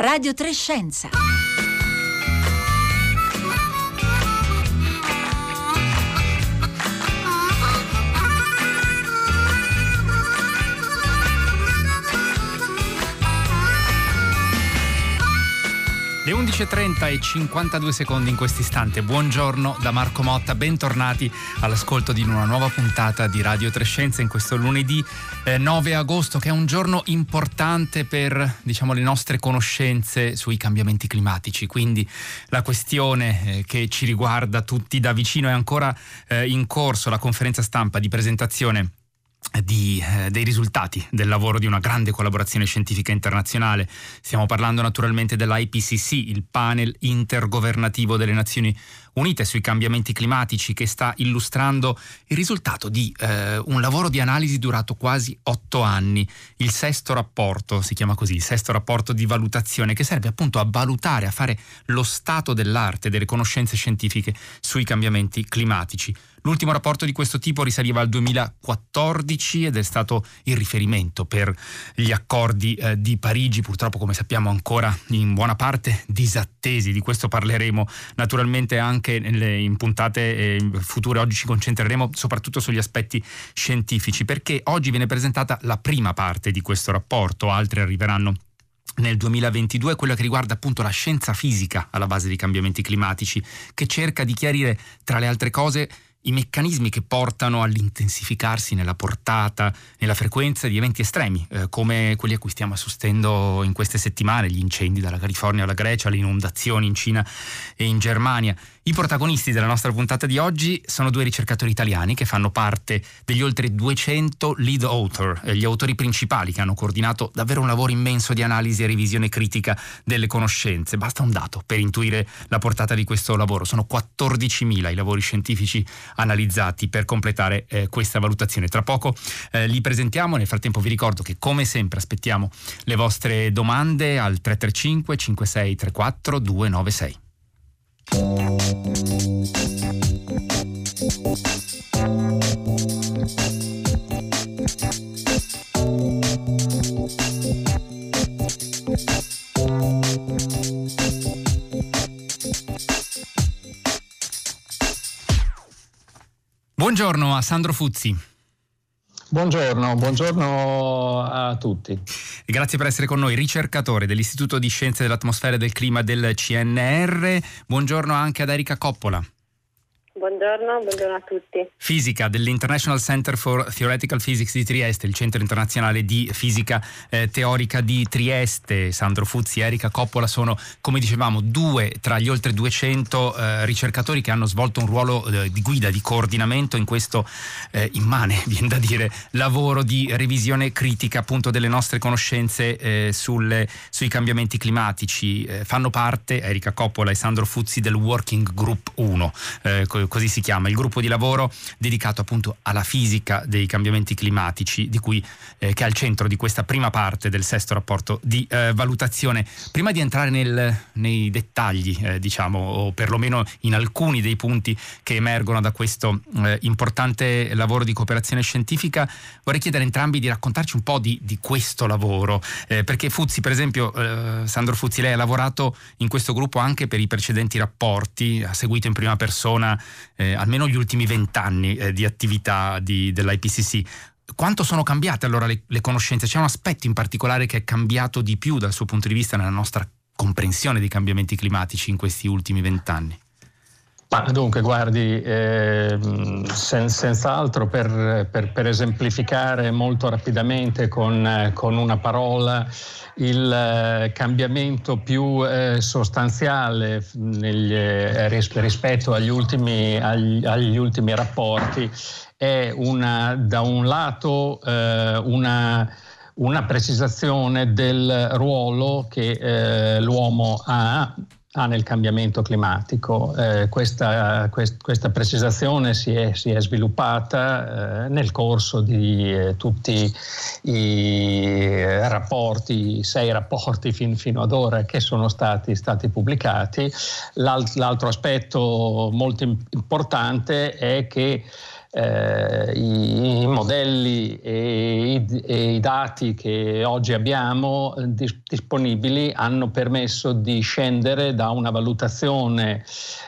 Radio Trescenza. Le 11.30 e 52 secondi in questo istante. Buongiorno da Marco Motta, bentornati all'ascolto di una nuova puntata di Radio Trescenza in questo lunedì eh, 9 agosto, che è un giorno importante per diciamo, le nostre conoscenze sui cambiamenti climatici. Quindi la questione eh, che ci riguarda tutti da vicino è ancora eh, in corso la conferenza stampa di presentazione di, eh, dei risultati del lavoro di una grande collaborazione scientifica internazionale. Stiamo parlando naturalmente dell'IPCC, il panel intergovernativo delle Nazioni Unite sui cambiamenti climatici che sta illustrando il risultato di eh, un lavoro di analisi durato quasi otto anni. Il sesto rapporto, si chiama così, il sesto rapporto di valutazione che serve appunto a valutare, a fare lo stato dell'arte, delle conoscenze scientifiche sui cambiamenti climatici. L'ultimo rapporto di questo tipo risaliva al 2014 ed è stato il riferimento per gli accordi eh, di Parigi, purtroppo come sappiamo ancora in buona parte disattesi, di questo parleremo naturalmente anche nelle, in puntate eh, future, oggi ci concentreremo soprattutto sugli aspetti scientifici perché oggi viene presentata la prima parte di questo rapporto, altre arriveranno nel 2022 quella che riguarda appunto la scienza fisica alla base dei cambiamenti climatici, che cerca di chiarire tra le altre cose i meccanismi che portano all'intensificarsi nella portata, nella frequenza di eventi estremi, eh, come quelli a cui stiamo assistendo in queste settimane, gli incendi dalla California alla Grecia, le inondazioni in Cina e in Germania. I protagonisti della nostra puntata di oggi sono due ricercatori italiani che fanno parte degli oltre 200 lead author, eh, gli autori principali che hanno coordinato davvero un lavoro immenso di analisi e revisione critica delle conoscenze. Basta un dato per intuire la portata di questo lavoro. Sono 14.000 i lavori scientifici analizzati per completare eh, questa valutazione. Tra poco eh, li presentiamo, nel frattempo vi ricordo che come sempre aspettiamo le vostre domande al 335 5634 296. Buongiorno a Sandro Fuzzi. Buongiorno, buongiorno a tutti. Grazie per essere con noi, ricercatore dell'Istituto di Scienze dell'Atmosfera e del Clima del CNR. Buongiorno anche ad Erika Coppola. Buongiorno, buongiorno, a tutti. Fisica dell'International Center for Theoretical Physics di Trieste, il centro internazionale di fisica eh, teorica di Trieste. Sandro Fuzzi e Erika Coppola sono, come dicevamo, due tra gli oltre 200 eh, ricercatori che hanno svolto un ruolo eh, di guida, di coordinamento in questo eh, immane, viene da dire, lavoro di revisione critica appunto delle nostre conoscenze eh, sulle, sui cambiamenti climatici. Eh, fanno parte, Erika Coppola e Sandro Fuzzi, del Working Group 1 così si chiama, il gruppo di lavoro dedicato appunto alla fisica dei cambiamenti climatici, di cui, eh, che è al centro di questa prima parte del sesto rapporto di eh, valutazione. Prima di entrare nel, nei dettagli, eh, diciamo, o perlomeno in alcuni dei punti che emergono da questo eh, importante lavoro di cooperazione scientifica, vorrei chiedere a entrambi di raccontarci un po' di, di questo lavoro, eh, perché Fuzzi, per esempio, eh, Sandro Fuzzi, lei ha lavorato in questo gruppo anche per i precedenti rapporti, ha seguito in prima persona eh, almeno gli ultimi vent'anni eh, di attività di, dell'IPCC. Quanto sono cambiate allora le, le conoscenze? C'è un aspetto in particolare che è cambiato di più dal suo punto di vista nella nostra comprensione dei cambiamenti climatici in questi ultimi vent'anni? Ma dunque, guardi, eh, sen, senz'altro per, per, per, esemplificare molto rapidamente con, con una parola il eh, cambiamento più eh, sostanziale negli, eh, rispetto agli ultimi, agli, agli ultimi, rapporti è una, da un lato eh, una una precisazione del ruolo che eh, l'uomo ha ha nel cambiamento climatico. Eh, questa, quest, questa, precisazione si è, si è sviluppata eh, nel corso di eh, tutti i rapporti, i sei rapporti fin, fino ad ora che sono stati, stati pubblicati. L'alt, l'altro aspetto molto importante è che eh, i, i, modelli e i, e i, dati che oggi abbiamo eh, dis- disponibili hanno permesso di scendere da una valutazione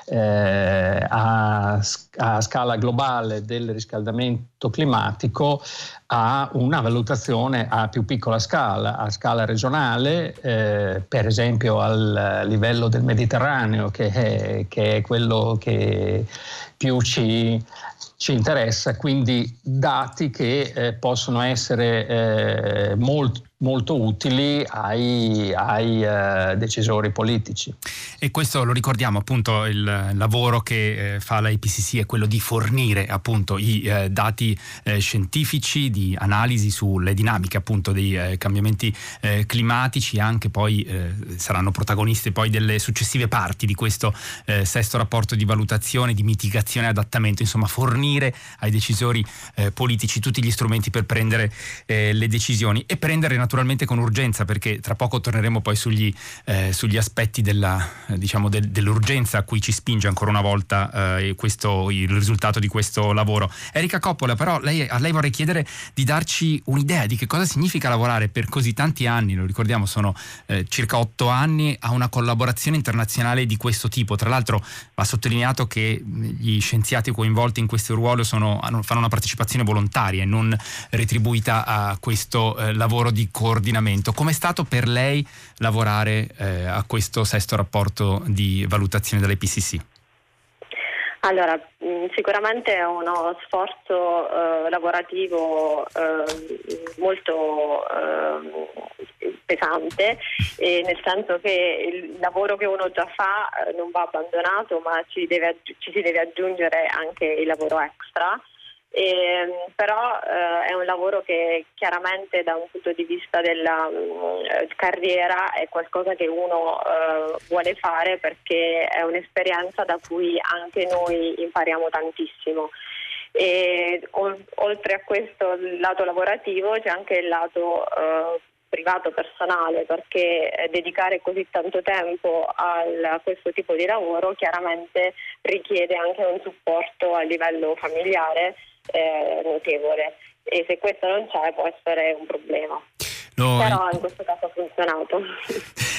eh, a, a, scala globale del riscaldamento climatico a una valutazione a più piccola scala, a scala regionale, eh, per esempio al livello del Mediterraneo, che è, che è quello che più ci ci interessa, quindi dati che eh, possono essere eh, molto molto utili ai, ai uh, decisori politici. E questo lo ricordiamo appunto il lavoro che eh, fa la IPCC è quello di fornire appunto i eh, dati eh, scientifici di analisi sulle dinamiche appunto dei eh, cambiamenti eh, climatici anche poi saranno protagonisti poi delle successive parti di questo sesto rapporto di valutazione di mitigazione e adattamento insomma fornire ai decisori politici tutti gli strumenti per prendere le decisioni e prendere naturalmente naturalmente con urgenza perché tra poco torneremo poi sugli, eh, sugli aspetti della, eh, diciamo del, dell'urgenza a cui ci spinge ancora una volta eh, questo, il risultato di questo lavoro. Erika Coppola, però lei, a lei vorrei chiedere di darci un'idea di che cosa significa lavorare per così tanti anni, lo ricordiamo sono eh, circa otto anni, a una collaborazione internazionale di questo tipo. Tra l'altro va sottolineato che gli scienziati coinvolti in questo ruolo sono, fanno una partecipazione volontaria e non retribuita a questo eh, lavoro di coordinamento. Com'è stato per lei lavorare eh, a questo sesto rapporto di valutazione dell'IPCC? Allora, mm, sicuramente è uno sforzo eh, lavorativo eh, molto eh, pesante, nel senso che il lavoro che uno già fa eh, non va abbandonato, ma ci, deve, ci si deve aggiungere anche il lavoro extra. E, ehm, però eh, è un lavoro che chiaramente da un punto di vista della mh, mm, carriera è qualcosa che uno eh, vuole fare perché è un'esperienza da cui anche noi impariamo tantissimo. E, o, oltre a questo lato lavorativo c'è anche il lato eh, privato personale perché eh, dedicare così tanto tempo al, a questo tipo di lavoro chiaramente richiede anche un supporto a livello familiare eh, notevole e se questo non c'è può essere un problema. Lo... Però in questo caso ha funzionato.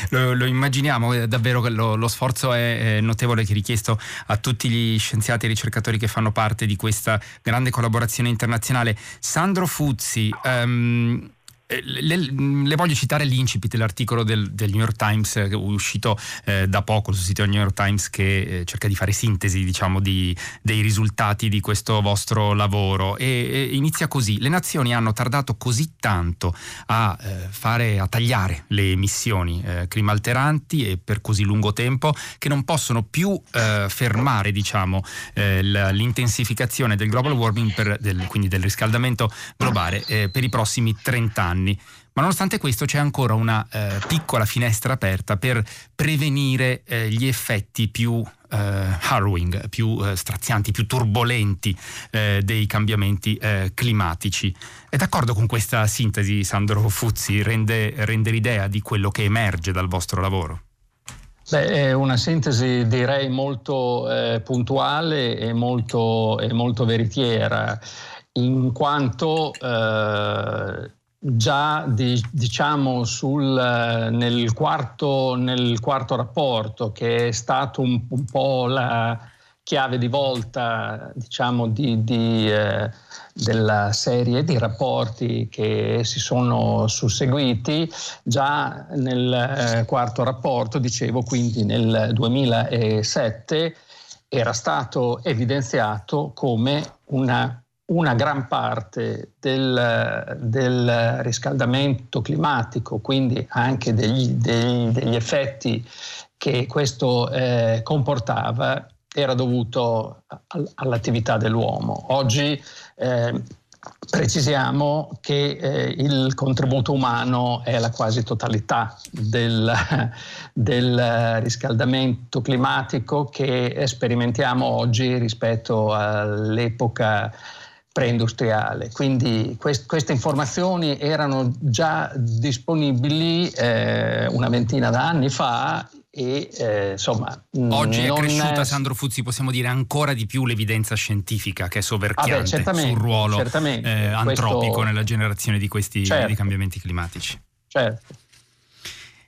Lo, lo immaginiamo, eh, davvero lo, lo, sforzo è notevole che è richiesto a tutti gli scienziati e ricercatori che fanno parte di questa grande collaborazione internazionale. Sandro Fuzzi, um, eh, le, le, voglio citare l'incipit dell'articolo del, del, New York Times eh, uscito eh, da poco sul sito del New York Times che eh, cerca di fare sintesi diciamo, di, dei risultati di questo vostro lavoro. E, e, inizia così. Le nazioni hanno tardato così tanto a, eh, fare, a tagliare le emissioni eh, climalteranti e per così lungo tempo che non possono più fermare diciamo, l'intensificazione del global warming per, del, quindi del riscaldamento globale per i prossimi 30 anni anni. Ma nonostante questo c'è ancora una eh, piccola finestra aperta per prevenire eh, gli effetti più eh, harrowing, più eh, strazianti, più turbolenti eh, dei cambiamenti eh, climatici. È d'accordo con questa sintesi, Sandro Fuzzi? Rende, rende l'idea di quello che emerge dal vostro lavoro? Beh, è una sintesi direi molto eh, puntuale e molto, e molto, veritiera, in quanto eh, già di, diciamo sul, nel, quarto, nel, quarto, rapporto che è stato un, un po' la chiave di volta diciamo, di, di, eh, della serie di rapporti che si sono susseguiti già nel eh, quarto rapporto, dicevo quindi nel 2007 era stato evidenziato come una una gran parte del, del, riscaldamento climatico, quindi anche degli, degli, degli effetti che questo eh, comportava, era dovuto all'attività dell'uomo. Oggi eh, precisiamo che eh, il contributo umano è la quasi totalità del, del, riscaldamento climatico che sperimentiamo oggi rispetto all'epoca preindustriale. Quindi quest- queste informazioni erano già disponibili eh, una ventina d'anni fa e eh, insomma oggi è cresciuta Sandro Fuzzi possiamo dire ancora di più l'evidenza scientifica che è soverchiante ah beh, sul ruolo eh, antropico questo... nella generazione di questi certo. cambiamenti climatici certo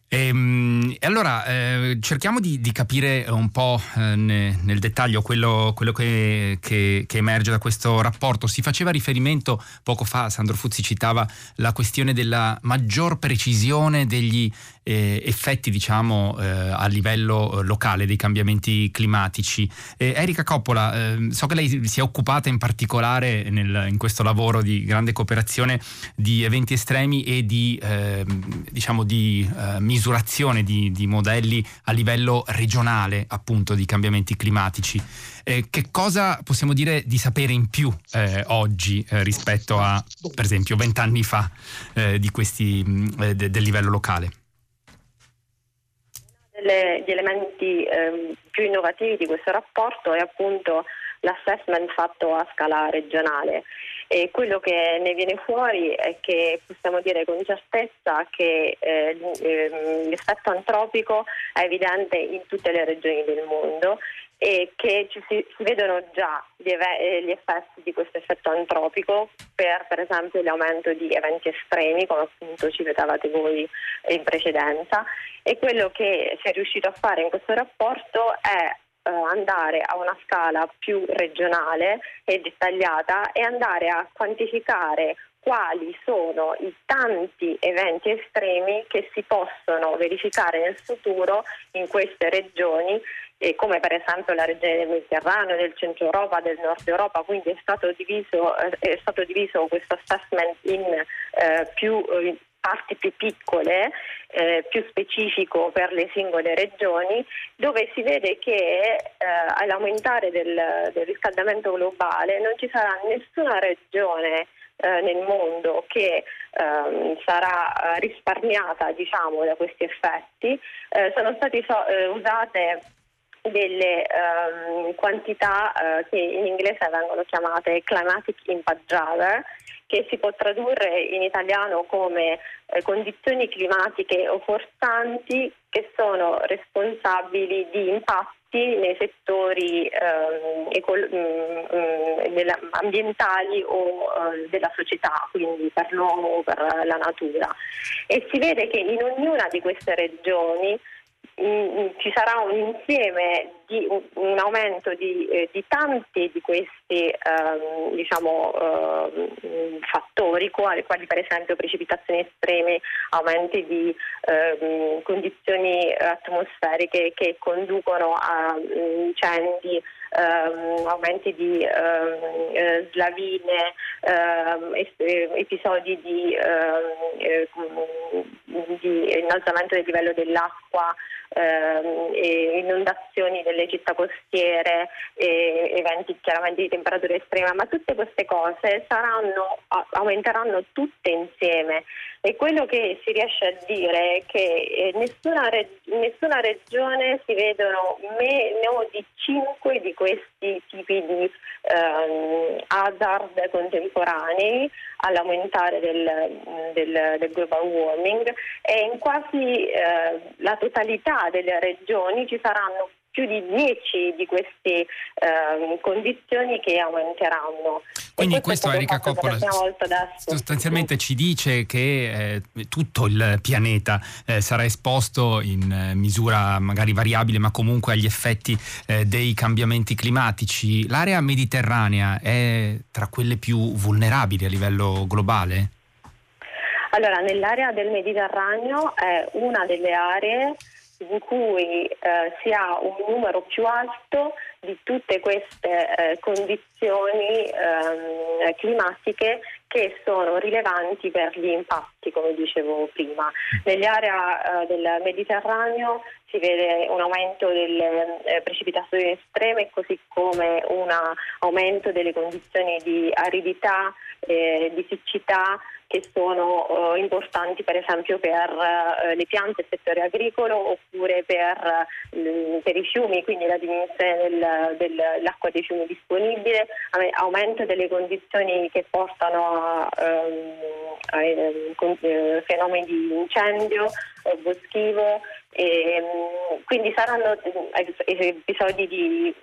e, ehm, e allora eh, cerchiamo di, di, capire un po' eh, ne, nel dettaglio quello, quello che, che, che, emerge da questo rapporto. Si faceva riferimento poco fa, Sandro Fuzzi citava la questione della maggior precisione degli eh, effetti diciamo eh, a livello eh, locale dei cambiamenti climatici. Erika Coppola, ehm, so che lei si è occupata in particolare nel, in questo lavoro di grande cooperazione di eventi estremi e di, ehm, diciamo di eh, misurazione di, di, modelli a livello regionale appunto di cambiamenti climatici. Eh, che cosa possiamo dire di sapere in più eh, oggi eh, rispetto a per esempio vent'anni fa eh, di questi, de, del livello locale? Gli elementi eh, più innovativi di questo rapporto è appunto l'assessment fatto a scala regionale e quello che ne viene fuori è che possiamo dire con certezza che eh, ehm, l'effetto antropico è evidente in tutte le regioni del mondo e che ci si, si vedono già gli, ev- gli, effetti di questo effetto antropico per per esempio l'aumento di eventi estremi come appunto ci vedevate voi in precedenza. E quello che si è riuscito a fare in questo rapporto è eh, andare a una scala più regionale e dettagliata e andare a quantificare quali sono i tanti eventi estremi che si possono verificare nel futuro in queste regioni eh, come per esempio la regione del Mediterraneo, del centro Europa, del nord Europa, quindi è stato diviso, eh, è stato diviso questo assessment in eh, più eh, parti più piccole, eh, più specifico per le singole regioni, dove si vede che eh, all'aumentare del, del, riscaldamento globale non ci sarà nessuna regione eh, nel mondo che ehm, sarà risparmiata diciamo, da questi effetti. Eh, sono state so- eh, usate delle um, quantità uh, che in inglese vengono chiamate climatic impact driver che si può tradurre in italiano come eh, condizioni climatiche o forzanti che sono responsabili di impatti nei settori ehm, ecolo- mh, mm, mh, mm, ambientali o eh, della società, quindi per l'uomo o per la natura. E si vede che in ognuna di queste regioni ci sarà un insieme di un, aumento di, eh, di, tanti di questi ehm, diciamo, ehm, fattori, quali, quali, per esempio precipitazioni estreme, aumenti di ehm, condizioni atmosferiche che conducono a incendi, ehm, aumenti di ehm, eh, slavine, ehm, episodi di, eh, di innalzamento del livello dell'acqua ehm, inondazioni delle città costiere, eventi chiaramente di temperatura estrema, ma tutte queste cose saranno, aumenteranno tutte insieme. E quello che si riesce a dire è che eh, nessuna, nessuna regione si vedono meno di 5 di questi tipi di ehm, hazard contemporanei all'aumentare del, del, del, global warming. E in quasi eh, la totalità delle regioni ci saranno più di 10 di queste eh, condizioni che aumenteranno. Quindi questo, Erika Coppola sostanzialmente ci dice che eh, tutto il pianeta eh, sarà esposto in eh, misura magari variabile ma comunque agli effetti eh, dei cambiamenti climatici. L'area mediterranea è tra quelle più vulnerabili a livello globale? Allora, nell'area del Mediterraneo è una delle aree in cui eh, si ha un numero più alto di tutte queste eh, condizioni ehm, climatiche che sono rilevanti per gli impatti, come dicevo prima. Nell'area eh, del Mediterraneo si vede un aumento delle eh, precipitazioni estreme, così come un aumento delle condizioni di aridità, eh, di siccità, che sono eh, importanti per esempio per eh, le piante del settore agricolo oppure per, eh, per, i fiumi, quindi la diminuzione del, dell'acqua dei fiumi disponibile, aumento delle condizioni che portano a, ehm, a, a, ehm, a fenomeni di incendio boschivo E, quindi saranno episodi di,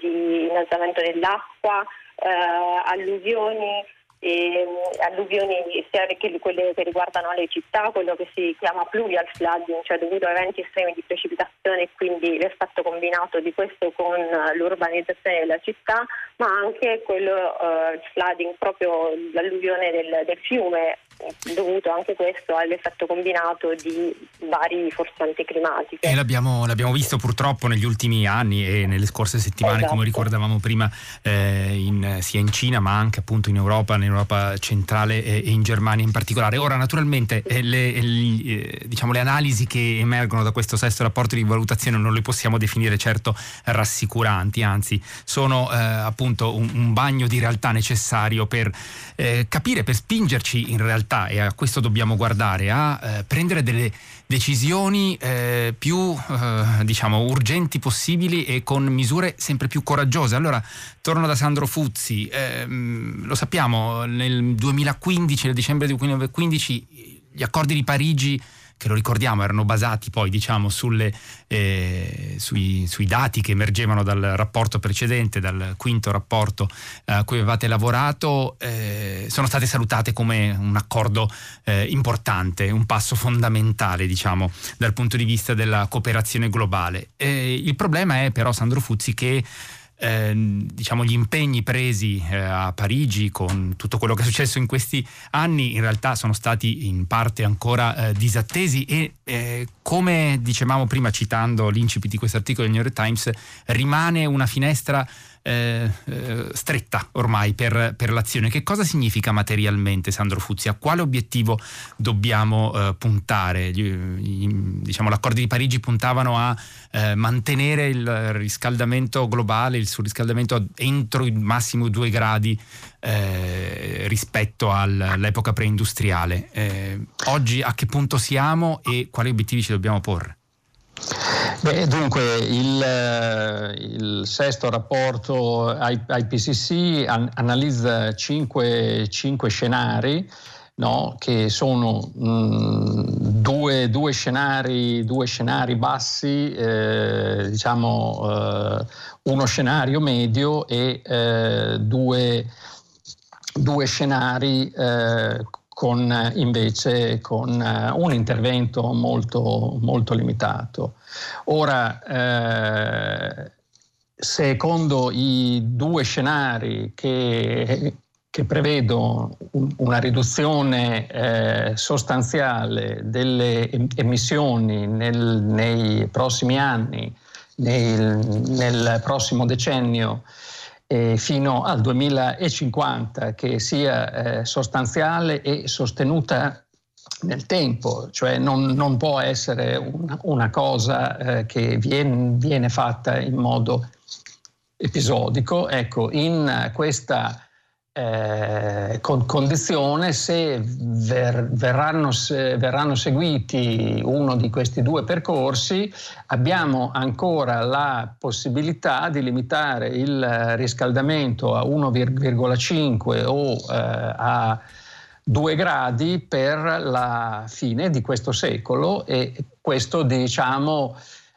di innalzamento dell'acqua, eh, alluvioni e alluvioni sia che quelle che riguardano le città, quello che si chiama pluvial flooding, cioè dovuto a eventi estremi di precipitazione e quindi l'effetto combinato di questo con l'urbanizzazione della città, ma anche quello uh, flooding, proprio l'alluvione del, del fiume dovuto anche questo all'effetto combinato di vari forsanti climatiche. E l'abbiamo, l'abbiamo, visto purtroppo negli ultimi anni e nelle scorse settimane, esatto. come ricordavamo prima, eh, in, sia in Cina ma anche appunto in Europa, in Europa centrale e, in Germania in particolare. Ora naturalmente eh, le, le, eh, diciamo, le, analisi che emergono da questo sesto rapporto di valutazione non le possiamo definire certo rassicuranti, anzi sono eh, appunto un, un, bagno di realtà necessario per eh, capire, per spingerci in realtà realtà, e a questo dobbiamo guardare, a eh, prendere delle decisioni eh, più eh, diciamo, urgenti possibili e con misure sempre più coraggiose. Allora, torno da Sandro Fuzzi, ehm, lo sappiamo, nel 2015, nel dicembre 2015, gli accordi di Parigi che lo ricordiamo erano basati poi diciamo sulle, eh, sui, sui, dati che emergevano dal rapporto precedente, dal quinto rapporto eh, a cui avevate lavorato, eh, sono state salutate come un accordo eh, importante, un passo fondamentale diciamo dal punto di vista della cooperazione globale. il problema è però Sandro Fuzzi che eh, diciamo, gli impegni presi eh, a Parigi con tutto quello che è successo in questi anni in realtà sono stati in parte ancora eh, disattesi e eh, come dicevamo prima citando l'incipit di questo articolo del New York Times rimane una finestra eh, eh, stretta ormai per, per, l'azione. Che cosa significa materialmente, Sandro Fuzzi? A quale obiettivo dobbiamo eh, puntare? Gli, gli, diciamo, l'accordo di Parigi puntavano a eh, mantenere il riscaldamento globale, il surriscaldamento entro il massimo due gradi eh, rispetto all'epoca preindustriale. Eh, oggi a che punto siamo e quali obiettivi ci dobbiamo porre? Beh, dunque, il, eh, il, sesto rapporto IPCC an- analizza cinque, cinque scenari no, che sono mh, due, due, scenari, due, scenari, bassi, eh, diciamo eh, uno scenario medio e eh, due, due, scenari eh, con invece con uh, un intervento molto, molto limitato. Ora, eh, secondo i due scenari che, che prevedono una riduzione eh, sostanziale delle emissioni nel, nei prossimi anni, nel, nel prossimo decennio, eh, fino al 2050 che sia eh, sostanziale e sostenuta nel tempo, cioè non, non può essere una, una cosa eh, che viene, viene, fatta in modo episodico. Ecco, in questa eh, con condizione se ver, verranno, se verranno, seguiti uno di questi due percorsi abbiamo ancora la possibilità di limitare il riscaldamento a 1,5 o eh, a 2 gradi per la fine di questo secolo e questo diciamo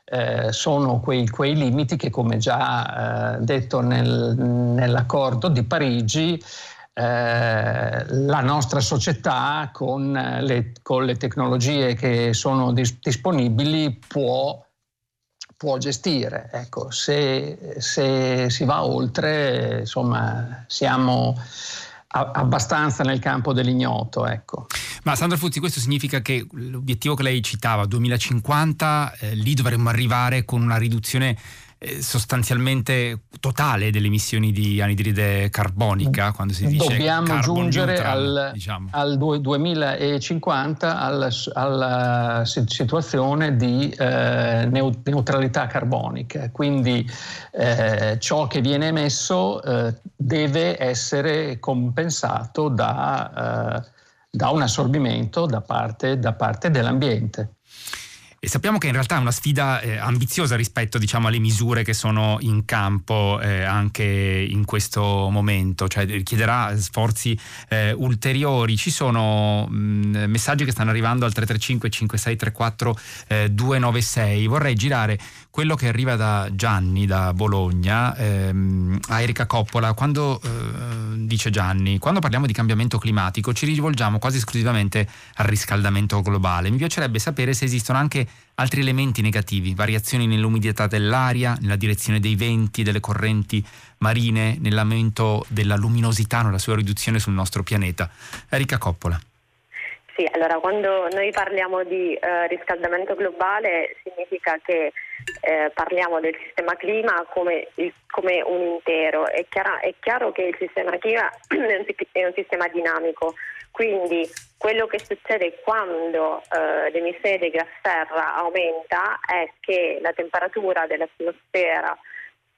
eh, sono quei, quei, limiti che, come già eh, detto nel, nell'accordo di Parigi, eh, la nostra società con le, con le, tecnologie che sono dis- disponibili può, può gestire. Ecco, se, se, si va oltre, insomma, siamo abbastanza nel campo dell'ignoto. Ecco. Ma Sandro Fuzzi, questo significa che l'obiettivo che lei citava, 2050, eh, lì dovremmo arrivare con una riduzione sostanzialmente totale delle emissioni di anidride carbonica quando si dice dobbiamo giungere neutral, al, diciamo. al 2050 alla, alla situazione di eh, neutralità carbonica. Quindi eh, ciò che viene emesso eh, deve essere compensato da, eh, da un assorbimento da parte, da parte dell'ambiente E sappiamo che in realtà è una sfida eh, ambiziosa rispetto diciamo, alle misure che sono in campo eh, anche in questo momento, cioè richiederà sforzi eh, ulteriori. Ci sono mh, messaggi che stanno arrivando al 335 5634 296. Vorrei girare quello che arriva da Gianni da Bologna ehm, a Erika Coppola. Quando eh, dice Gianni, quando parliamo di cambiamento climatico ci rivolgiamo quasi esclusivamente al riscaldamento globale. Mi piacerebbe sapere se esistono anche altri elementi negativi, variazioni nell'umidità dell'aria, nella direzione dei venti, delle correnti marine, nell'aumento della luminosità, nella sua riduzione sul nostro pianeta. Erika Coppola. Sì, allora quando noi parliamo di eh, riscaldamento globale significa che eh, parliamo del sistema clima come, il, come un intero. È, chiara, è, chiaro che il sistema clima è un sistema dinamico, quindi quello che succede quando eh, l'emissione di gas serra aumenta è che la temperatura dell'atmosfera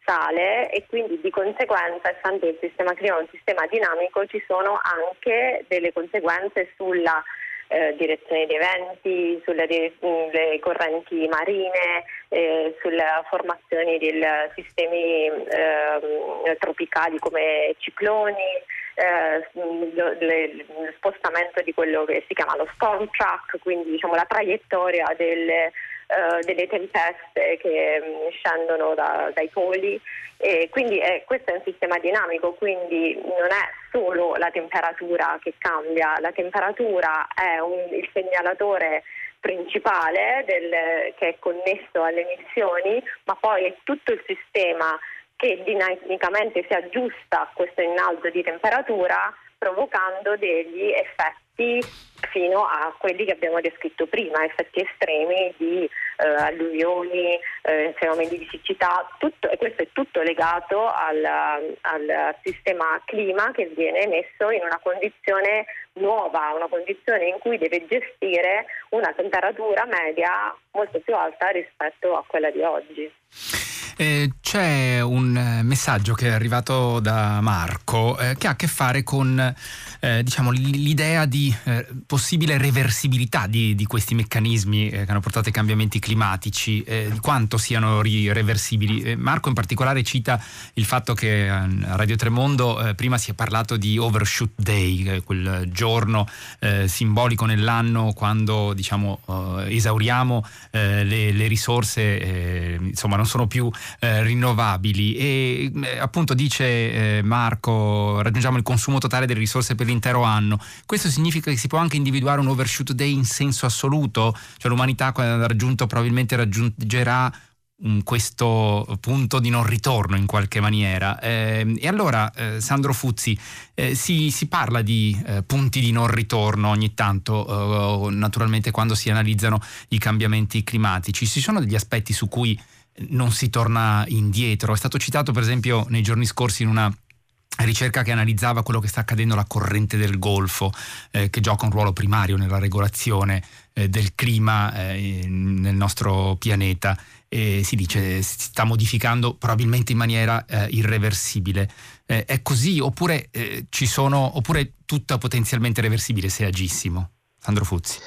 sale e quindi di conseguenza, essendo il sistema clima un sistema dinamico, ci sono anche delle conseguenze sulla eh, direzione dei venti, sulle dire- correnti marine, eh, sulle formazioni di sistemi eh, tropicali come cicloni, eh, lo, le, lo spostamento di quello che si chiama lo storm track, quindi diciamo, la traiettoria delle eh, delle tempeste che mh, mm, scendono da, dai poli. E quindi è, questo è un sistema dinamico, quindi non è solo la temperatura che cambia, la temperatura è un, il segnalatore principale del, che è connesso alle emissioni, ma poi è tutto il sistema che dinamicamente si aggiusta a questo innalzo di temperatura provocando degli effetti fino a quelli che abbiamo descritto prima, effetti estremi di eh, alluvioni, eh, fenomeni di siccità, tutto, e questo è tutto legato al, al, sistema clima che viene messo in una condizione nuova, una condizione in cui deve gestire una temperatura media molto più alta rispetto a quella di oggi. Eh, c'è un eh, messaggio che è arrivato da Marco eh, che ha a che fare con eh, diciamo, l'idea di eh, possibile reversibilità di, di questi meccanismi eh, che hanno portato ai cambiamenti climatici, di quanto siano reversibili. Marco in particolare cita il fatto che a Radio Tremondo prima si è parlato di Overshoot Day, quel giorno simbolico nell'anno quando diciamo, esauriamo le, le, risorse, insomma non sono più eh, rinnovabili e eh, appunto dice eh, Marco raggiungiamo il consumo totale delle risorse per l'intero anno. Questo significa che si può anche individuare un overshoot day in senso assoluto? Cioè l'umanità quando ha raggiunto probabilmente raggiungerà questo punto di non ritorno in qualche maniera. Eh, e allora, eh, Sandro Fuzzi, eh, si, si, parla di eh, punti di non ritorno ogni tanto, eh, naturalmente quando si analizzano i cambiamenti climatici. Ci sono degli aspetti su cui non si torna indietro. È stato citato per esempio nei giorni scorsi in una ricerca che analizzava quello che sta accadendo alla corrente del Golfo, eh, che gioca un ruolo primario nella regolazione eh, del clima eh, nel nostro pianeta. E si dice si sta modificando probabilmente in maniera eh, irreversibile. Eh, è così oppure eh, ci sono oppure tutto potenzialmente reversibile se agissimo? Sandro Fuzzi.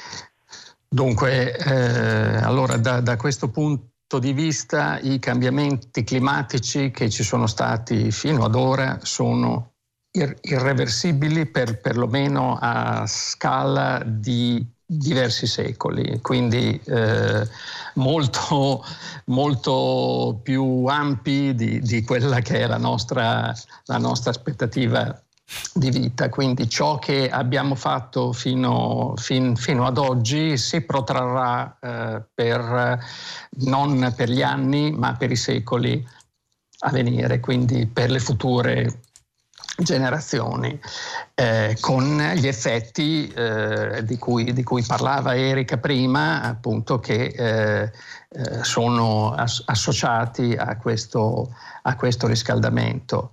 Dunque, allora da, da questo punto punto di vista i cambiamenti climatici che ci sono stati fino ad ora sono ir- irreversibili per perlomeno a scala di diversi secoli, quindi eh, molto, molto più ampi di, di, quella che è la nostra, la nostra aspettativa di vita, quindi ciò che abbiamo fatto fino, fin, fino ad oggi si protrarrà eh, per, non per gli anni ma per i secoli a venire, quindi per le future generazioni, eh, con gli effetti eh, di, cui, di, cui, parlava Erika prima, appunto che eh, eh sono as- associati a questo, a questo riscaldamento.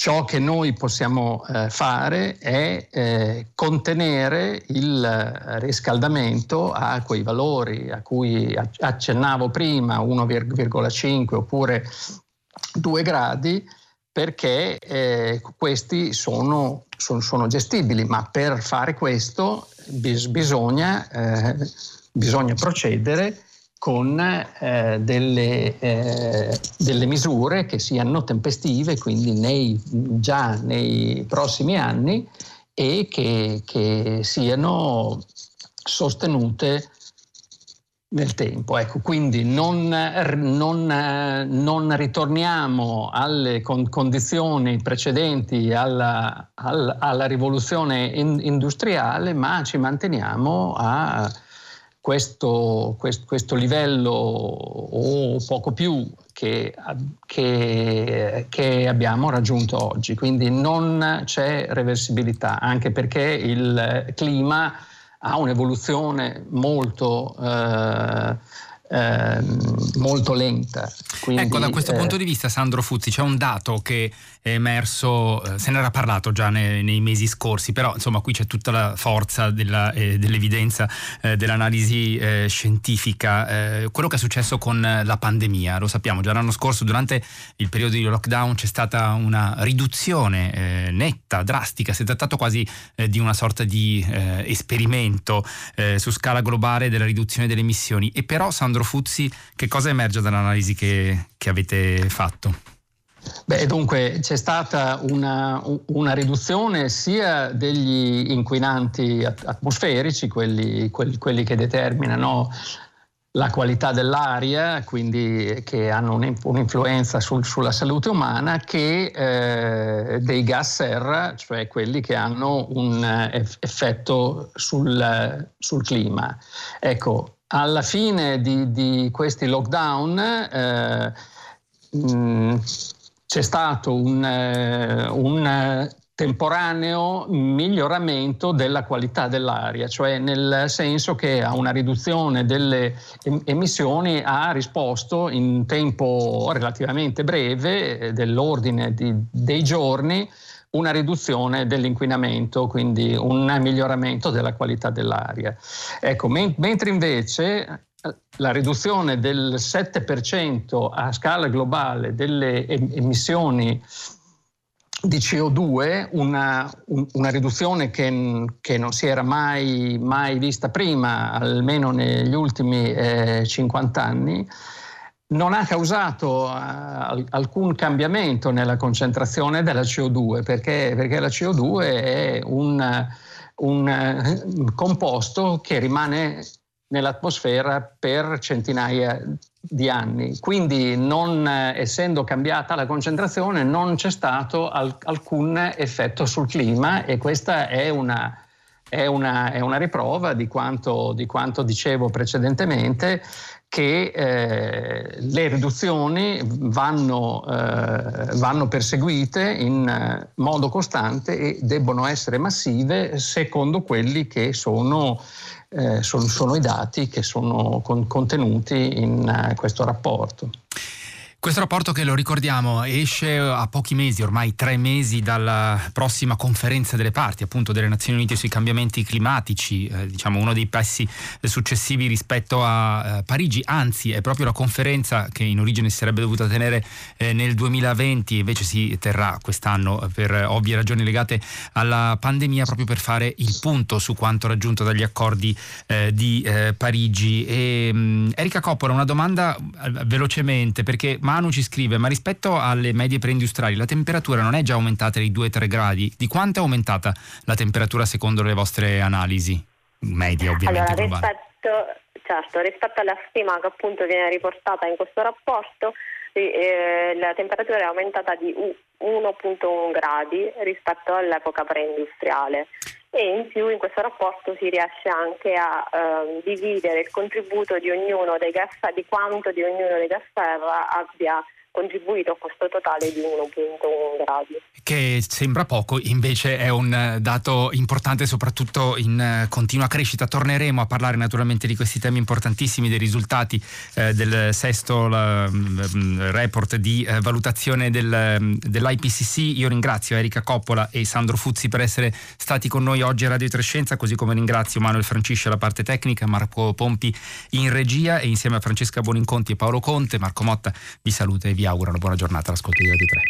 Ciò che noi possiamo eh, fare è eh, contenere il riscaldamento a quei valori a cui accennavo prima, 1,5 oppure 2 gradi, perché eh, questi sono, sono, sono, gestibili, ma per fare questo bis, bisogna, eh, bisogna procedere con eh, delle, eh, delle, misure che siano tempestive, quindi nei, già nei prossimi anni e che, che siano sostenute nel tempo. Ecco, quindi non, non, non ritorniamo alle con, condizioni precedenti alla, alla, alla rivoluzione in, industriale, ma ci manteniamo a questo, questo, questo livello o poco più che, che, che, abbiamo raggiunto oggi. Quindi non c'è reversibilità, anche perché il clima ha un'evoluzione molto eh, eh, molto lenta. Quindi, ecco, da questo eh, punto di vista, Sandro Fuzzi, c'è un dato che è emerso, eh, se ne era parlato già nei, nei, mesi scorsi, però insomma qui c'è tutta la forza della, eh, dell'evidenza eh, dell'analisi eh, scientifica. quello che è successo con la pandemia, lo sappiamo, già l'anno scorso durante il periodo di lockdown c'è stata una riduzione netta, drastica, si è trattato quasi di una sorta di esperimento su scala globale della riduzione delle emissioni e però Sandro Fuzzi, che cosa emerge dall'analisi che, che avete fatto? Beh, dunque c'è stata una, una, riduzione sia degli inquinanti atmosferici, quelli, quelli, quelli che determinano la qualità dell'aria, quindi che hanno un'influenza sul, sulla salute umana, che eh, dei gas serra, cioè quelli che hanno un effetto sul, sul clima. Ecco, alla fine di, di questi lockdown eh, mh, c'è stato un, eh, un temporaneo miglioramento della qualità dell'aria, cioè nel senso che a una riduzione delle emissioni ha risposto in tempo relativamente breve, eh, dell'ordine di, dei giorni, una riduzione dell'inquinamento, quindi un miglioramento della qualità dell'aria. Ecco, men- mentre invece eh, la riduzione del 7% a scala globale delle emissioni di CO2, una, una riduzione che, che, non si era mai, mai, vista prima, almeno negli ultimi eh, 50 anni, non ha causato uh, alcun cambiamento nella concentrazione della CO2 perché, perché la CO2 è un, un uh, composto che rimane nell'atmosfera per centinaia di anni. Quindi non uh, essendo cambiata la concentrazione non c'è stato al, alcun effetto sul clima e questa è una, è una, è una riprova di quanto, di quanto dicevo precedentemente che eh, le riduzioni vanno, eh, vanno perseguite in eh, modo costante e debbono essere massive secondo quelli che sono, eh, sono, sono i dati che sono con, contenuti in uh, questo rapporto. Questo rapporto che lo ricordiamo esce a pochi mesi, ormai tre mesi dalla prossima conferenza delle parti, appunto delle Nazioni Unite sui cambiamenti climatici, eh, diciamo uno dei passi successivi rispetto a eh, Parigi, anzi è proprio la conferenza che in origine si sarebbe dovuta tenere eh, nel 2020, invece si terrà quest'anno per ovvie ragioni legate alla pandemia, proprio per fare il punto su quanto raggiunto dagli accordi eh, di eh, Parigi. E, mh, mm, Erika Coppola, una domanda eh, velocemente, perché Manu ci scrive, ma rispetto alle medie preindustriali la temperatura non è già aumentata di 2-3 gradi? Di quanto è aumentata la temperatura secondo le vostre analisi? Media ovviamente. Allora, rispetto, certo, rispetto alla stima che appunto viene riportata in questo rapporto, eh, la temperatura è aumentata di 1.1 gradi rispetto all'epoca preindustriale e in più in questo rapporto si riesce anche a eh, dividere il contributo di ognuno dei gas, di quanto di ognuno dei gas serra abbia contribuito a questo totale di 1.1 gradi. Che sembra poco, invece è un dato importante soprattutto in eh, continua crescita. Torneremo a parlare naturalmente di questi temi importantissimi, dei risultati eh, del sesto la, mm, report di eh, valutazione del, mm, dell'IPCC. Io ringrazio Erika Coppola e Sandro Fuzzi per essere stati con noi oggi a Radio Trescenza, così come ringrazio Manuel Francisci alla parte tecnica, Marco Pompi in regia e insieme a Francesca Boninconti e Paolo Conte, Marco Motta vi saluta e vi auguro una buona giornata all'ascolto di Radio 3.